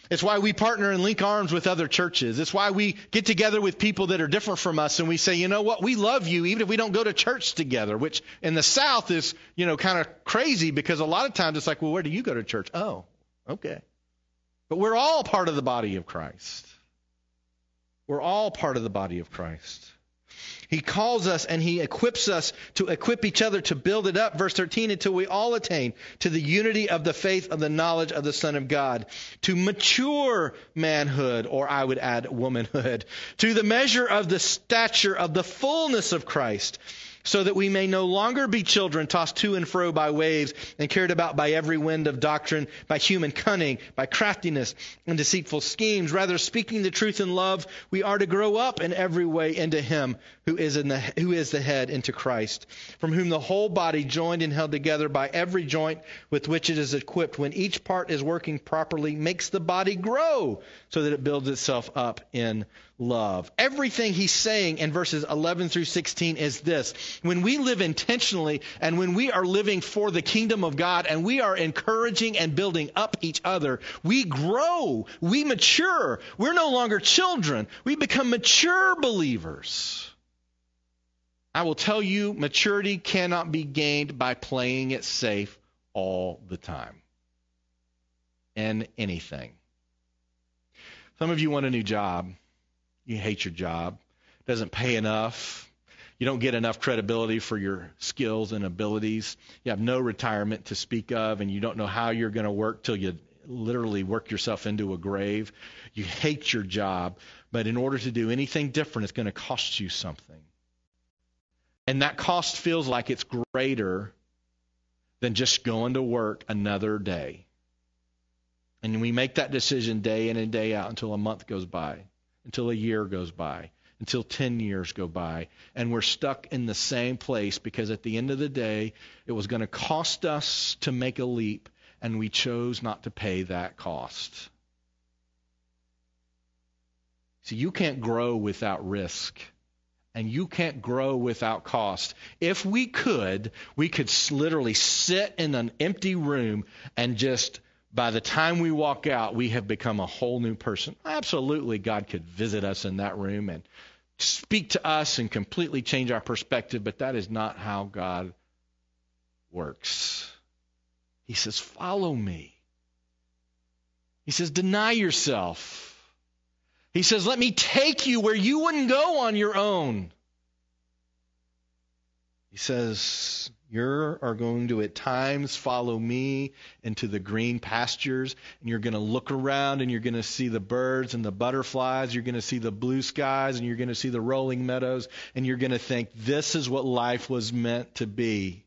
It's why we partner and link arms with other churches. It's why we get together with people that are different from us and we say, you know what, we love you even if we don't go to church together, which in the South is, you know, kind of crazy because a lot of times it's like, well, where do you go to church? Oh, okay. But we're all part of the body of Christ. We're all part of the body of Christ. He calls us and he equips us to equip each other to build it up, verse 13, until we all attain to the unity of the faith of the knowledge of the Son of God, to mature manhood, or I would add womanhood, to the measure of the stature of the fullness of Christ so that we may no longer be children tossed to and fro by waves and carried about by every wind of doctrine, by human cunning, by craftiness and deceitful schemes. Rather, speaking the truth in love, we are to grow up in every way into Him who is, in the, who is the head, into Christ, from whom the whole body, joined and held together by every joint with which it is equipped, when each part is working properly, makes the body grow so that it builds itself up in love. Everything he's saying in verses 11 through 16 is this. When we live intentionally and when we are living for the kingdom of God and we are encouraging and building up each other, we grow, we mature. We're no longer children. We become mature believers. I will tell you, maturity cannot be gained by playing it safe all the time. And anything. Some of you want a new job. You hate your job. It doesn't pay enough. You don't get enough credibility for your skills and abilities. You have no retirement to speak of, and you don't know how you're going to work till you literally work yourself into a grave. You hate your job, but in order to do anything different, it's going to cost you something. And that cost feels like it's greater than just going to work another day. And we make that decision day in and day out until a month goes by, until a year goes by, until 10 years go by. And we're stuck in the same place because at the end of the day, it was going to cost us to make a leap, and we chose not to pay that cost. See, you can't grow without risk. And you can't grow without cost. If we could, we could literally sit in an empty room and just by the time we walk out, we have become a whole new person. Absolutely, God could visit us in that room and speak to us and completely change our perspective, but that is not how God works. He says, Follow me. He says, Deny yourself. He says, Let me take you where you wouldn't go on your own. He says, you are going to at times follow me into the green pastures, and you're going to look around and you're going to see the birds and the butterflies. You're going to see the blue skies and you're going to see the rolling meadows, and you're going to think, this is what life was meant to be.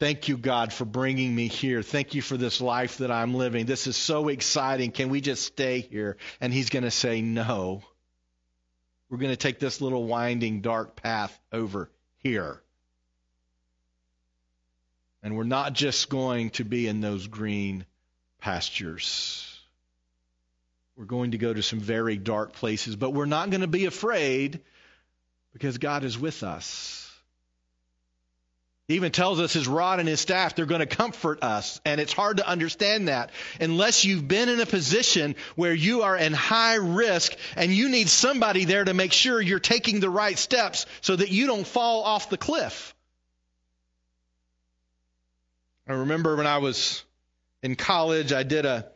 Thank you, God, for bringing me here. Thank you for this life that I'm living. This is so exciting. Can we just stay here? And He's going to say, no. We're going to take this little winding, dark path over here. And we're not just going to be in those green pastures. We're going to go to some very dark places, but we're not going to be afraid because God is with us. He even tells us his rod and his staff, they're going to comfort us. And it's hard to understand that unless you've been in a position where you are in high risk and you need somebody there to make sure you're taking the right steps so that you don't fall off the cliff. I remember when I was in college, I did a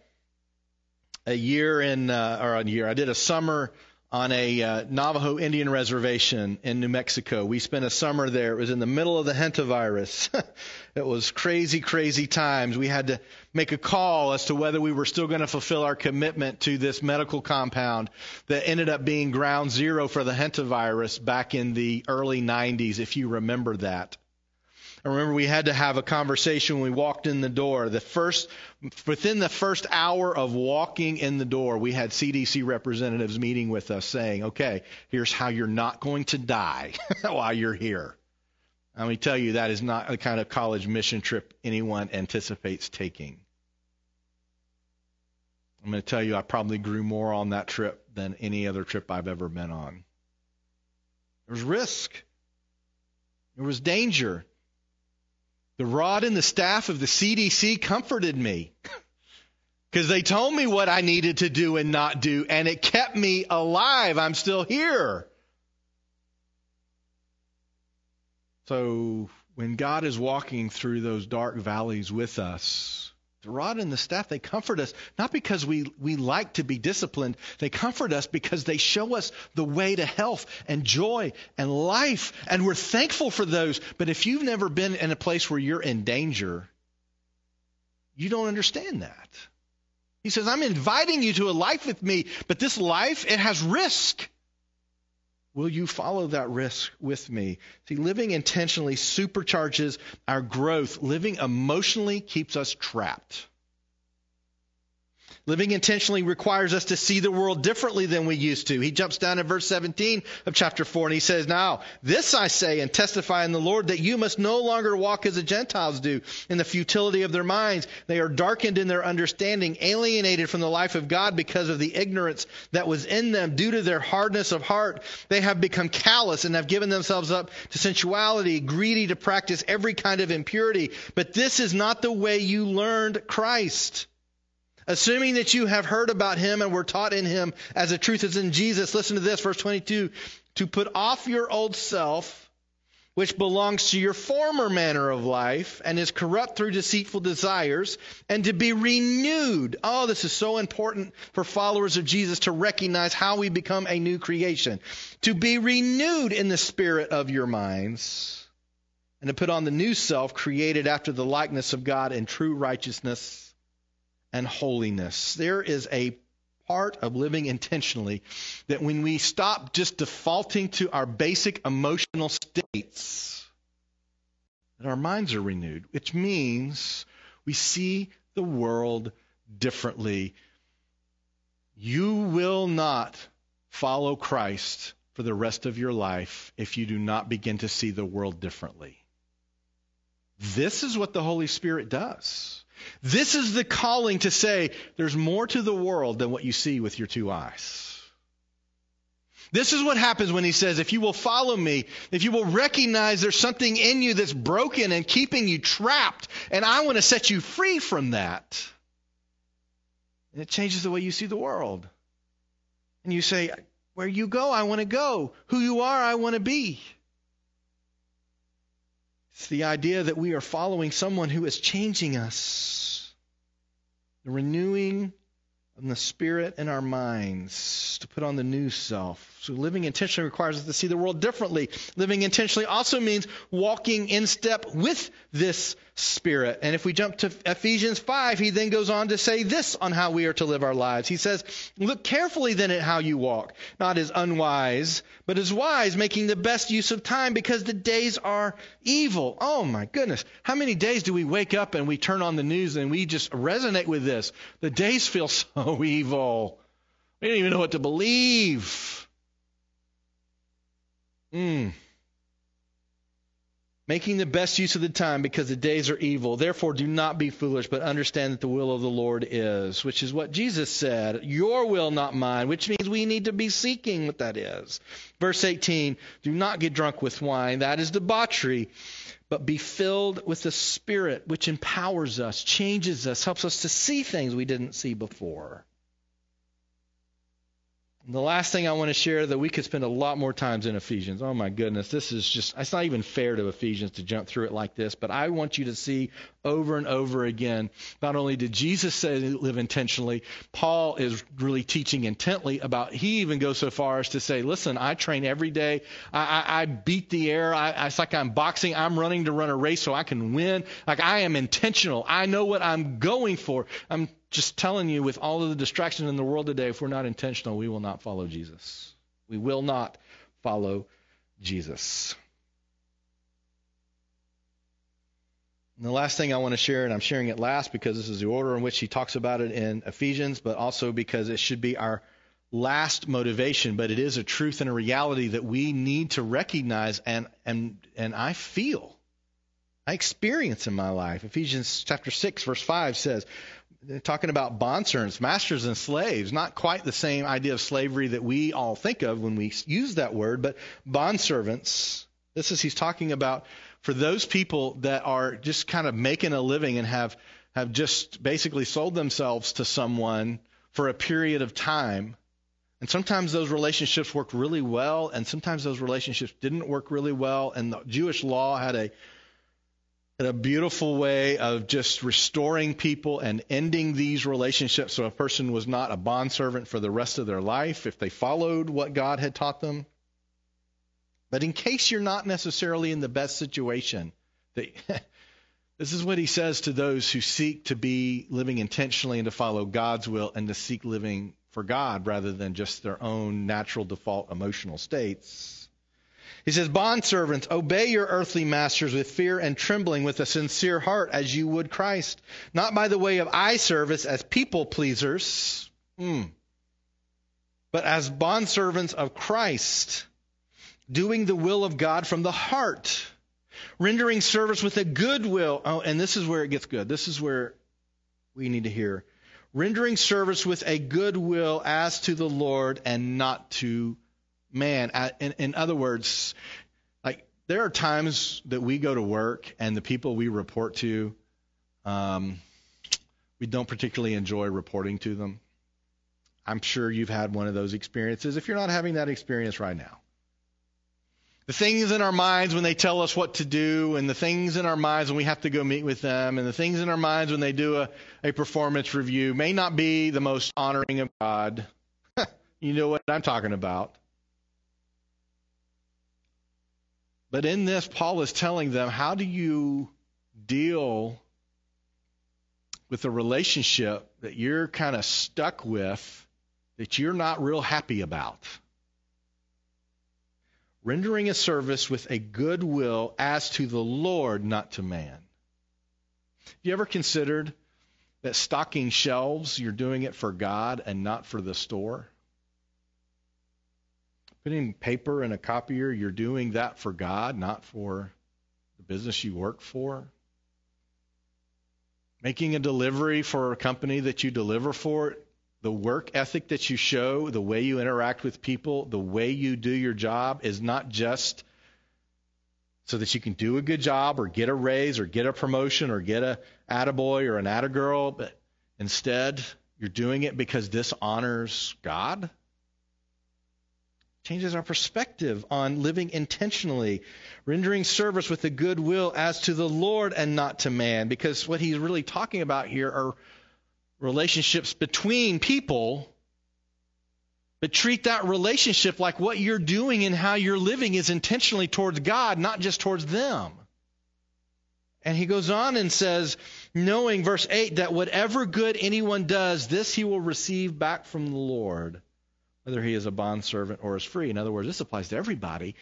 a year in uh, or a year. I did a summer on a uh, Navajo Indian reservation in New Mexico. We spent a summer there. It was in the middle of the hantavirus. it was crazy, crazy times. We had to make a call as to whether we were still going to fulfill our commitment to this medical compound that ended up being ground zero for the hantavirus back in the early 90s, if you remember that. I remember we had to have a conversation when we walked in the door. The first, within the first hour of walking in the door, we had CDC representatives meeting with us saying, okay, here's how you're not going to die while you're here. Let me tell you, that is not the kind of college mission trip anyone anticipates taking. I'm going to tell you, I probably grew more on that trip than any other trip I've ever been on. There was risk. There was danger. The rod and the staff of the CDC comforted me because they told me what I needed to do and not do, and it kept me alive. I'm still here. So when God is walking through those dark valleys with us, the rod and the staff, they comfort us not because we, we like to be disciplined. They comfort us because they show us the way to health and joy and life. And we're thankful for those. But if you've never been in a place where you're in danger, you don't understand that. He says, I'm inviting you to a life with me, but this life, it has risk. Will you follow that risk with me? See, living intentionally supercharges our growth. Living emotionally keeps us trapped. Living intentionally requires us to see the world differently than we used to. He jumps down in verse 17 of chapter 4 and he says, Now, this I say and testify in the Lord that you must no longer walk as the Gentiles do in the futility of their minds. They are darkened in their understanding, alienated from the life of God because of the ignorance that was in them due to their hardness of heart. They have become callous and have given themselves up to sensuality, greedy to practice every kind of impurity. But this is not the way you learned Christ. Assuming that you have heard about him and were taught in him as the truth is in Jesus. Listen to this, verse 22. to put off your old self which belongs to your former manner of life and is corrupt through deceitful desires, and to be renewed. Oh, this is so important for followers of Jesus to recognize how we become a new creation. To be renewed in the spirit of your minds, and to put on the new self created after the likeness of God in true righteousness and holiness. There is a part of living intentionally that when we stop just defaulting to our basic emotional states, that our minds are renewed, which means we see the world differently. You will not follow Christ for the rest of your life if you do not begin to see the world differently. This is what the Holy Spirit does. This is the calling to say there's more to the world than what you see with your two eyes. This is what happens when he says, if you will follow me, if you will recognize there's something in you that's broken and keeping you trapped, and I want to set you free from that. And it changes the way you see the world. And you say, where you go, I want to go. Who you are, I want to be. It's the idea that we are following someone who is changing us. The renewing of the spirit in our minds to put on the new self. So living intentionally requires us to see the world differently. Living intentionally also means walking in step with this spirit. And if we jump to Ephesians 5, he then goes on to say this on how we are to live our lives. He says, Look carefully then at how you walk, not as unwise, but as wise, making the best use of time because the days are evil. Oh my goodness. How many days do we wake up and we turn on the news and we just resonate with this? The days feel so evil. We don't even know what to believe. Mm. Making the best use of the time because the days are evil. Therefore, do not be foolish, but understand that the will of the Lord is, which is what Jesus said. Your will, not mine, which means we need to be seeking what that is. Verse 18 Do not get drunk with wine, that is debauchery, but be filled with the Spirit, which empowers us, changes us, helps us to see things we didn't see before. The last thing I want to share that we could spend a lot more times in Ephesians. Oh my goodness, this is just, it's not even fair to Ephesians to jump through it like this, but I want you to see over and over again, not only did Jesus say live intentionally, Paul is really teaching intently about, he even goes so far as to say, listen, I train every day. I, I, I beat the air. I, it's like I'm boxing. I'm running to run a race so I can win. Like I am intentional. I know what I'm going for. I'm just telling you, with all of the distractions in the world today, if we're not intentional, we will not follow Jesus. We will not follow Jesus. And the last thing I want to share, and I'm sharing it last because this is the order in which he talks about it in Ephesians, but also because it should be our last motivation, but it is a truth and a reality that we need to recognize and and and I feel. I experience in my life. Ephesians chapter 6 verse 5 says, talking about bondservants, masters and slaves, not quite the same idea of slavery that we all think of when we use that word, but bondservants. This is he's talking about for those people that are just kind of making a living and have have just basically sold themselves to someone for a period of time. And sometimes those relationships worked really well, and sometimes those relationships didn't work really well. And the Jewish law had a a beautiful way of just restoring people and ending these relationships so a person was not a bondservant for the rest of their life if they followed what God had taught them. But in case you're not necessarily in the best situation, they, this is what he says to those who seek to be living intentionally and to follow God's will and to seek living for God rather than just their own natural default emotional states. He says, Bondservants, obey your earthly masters with fear and trembling, with a sincere heart, as you would Christ, not by the way of eye service as people pleasers, hmm, but as bondservants of Christ, doing the will of God from the heart, rendering service with a good will. Oh, and this is where it gets good. This is where we need to hear. Rendering service with a good will as to the Lord and not to man, in, in other words, like there are times that we go to work and the people we report to, um, we don't particularly enjoy reporting to them. I'm sure you've had one of those experiences. If you're not having that experience right now, the things in our minds when they tell us what to do, and the things in our minds when we have to go meet with them, and the things in our minds when they do a, a performance review may not be the most honoring of God. you know what I'm talking about. But in this, Paul is telling them how do you deal with a relationship that you're kind of stuck with that you're not real happy about? rendering a service with a good will as to the Lord, not to man. Have you ever considered that stocking shelves, you're doing it for God and not for the store? Putting paper in a copier, you're doing that for God, not for the business you work for. Making a delivery for a company that you deliver for, the work ethic that you show, the way you interact with people, the way you do your job is not just so that you can do a good job or get a raise or get a promotion or get a attaboy or an attagirl, but instead you're doing it because this honors God. Changes our perspective on living intentionally, rendering service with a good will as to the Lord and not to man. Because what he's really talking about here are relationships between people, but treat that relationship like what you're doing and how you're living is intentionally towards God, not just towards them. And he goes on and says, knowing, verse 8, that whatever good anyone does, this he will receive back from the Lord, whether he is a bondservant or is free. In other words, this applies to everybody.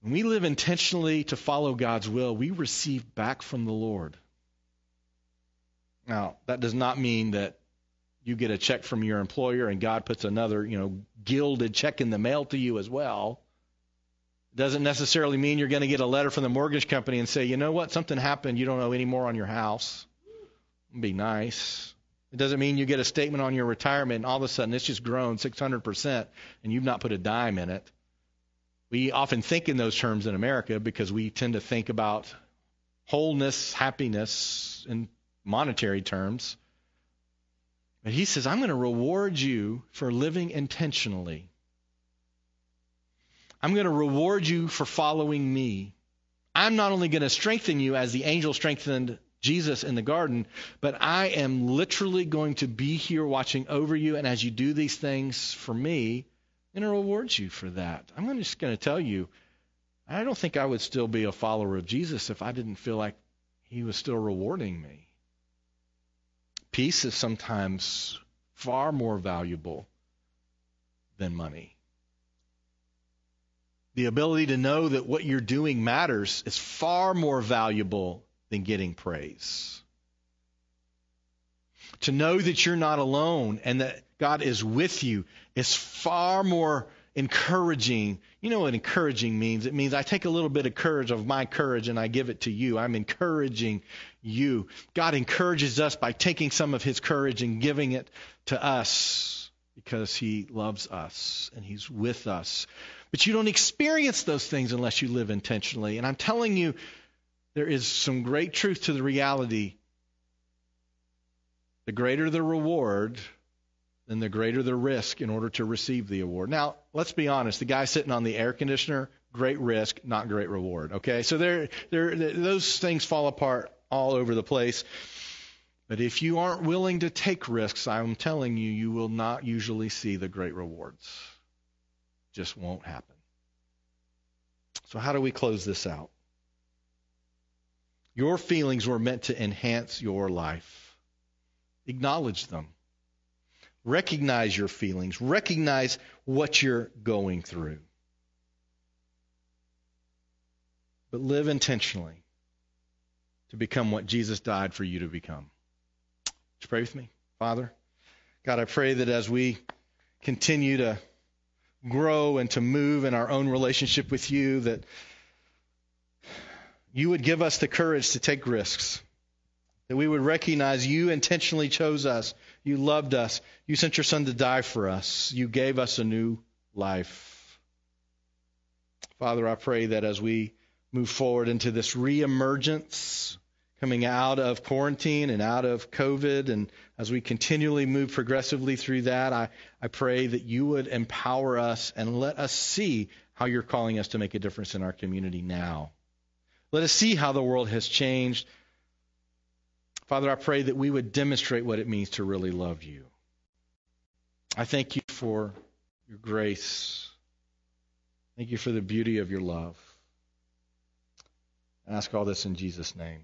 When we live intentionally to follow God's will, we receive back from the Lord. Now, that does not mean that you get a check from your employer and God puts another, you know, gilded check in the mail to you as well. It doesn't necessarily mean you're going to get a letter from the mortgage company and say, you know what, something happened, you don't owe any more on your house. It'd be nice. It doesn't mean you get a statement on your retirement and all of a sudden it's just grown 600% and you've not put a dime in it. We often think in those terms in America because we tend to think about wholeness, happiness, in monetary terms. But he says, I'm going to reward you for living intentionally. I'm going to reward you for following me. I'm not only going to strengthen you as the angel strengthened Jesus in the garden, but I am literally going to be here watching over you. And as you do these things for me, I'm going to reward you for that. I'm just going to tell you, I don't think I would still be a follower of Jesus if I didn't feel like he was still rewarding me. Peace is sometimes far more valuable than money. The ability to know that what you're doing matters is far more valuable than getting praise. To know that you're not alone and that God is with you is far more encouraging. You know what encouraging means? It means I take a little bit of courage of my courage and I give it to you. I'm encouraging you. God encourages us by taking some of his courage and giving it to us because he loves us and he's with us. But you don't experience those things unless you live intentionally. And I'm telling you, there is some great truth to the reality. The greater the reward, then the greater the risk in order to receive the award. Now, let's be honest. The guy sitting on the air conditioner, great risk, not great reward. Okay, so there, there, those things fall apart all over the place. But if you aren't willing to take risks, I'm telling you, you will not usually see the great rewards. Just won't happen. So, how do we close this out? Your feelings were meant to enhance your life. Acknowledge them. Recognize your feelings. Recognize what you're going through. But live intentionally to become what Jesus died for you to become. Would you pray with me? Father, God, I pray that as we continue to grow and to move in our own relationship with you, that you would give us the courage to take risks that we would recognize you intentionally chose us. You loved us. You sent your son to die for us. You gave us a new life. Father, I pray that as we move forward into this reemergence, coming out of quarantine and out of COVID. And as we continually move progressively through that, I, I pray that you would empower us and let us see how you're calling us to make a difference in our community now. Let us see how the world has changed. Father, I pray that we would demonstrate what it means to really love you. I thank you for your grace. Thank you for the beauty of your love. I ask all this in Jesus' name.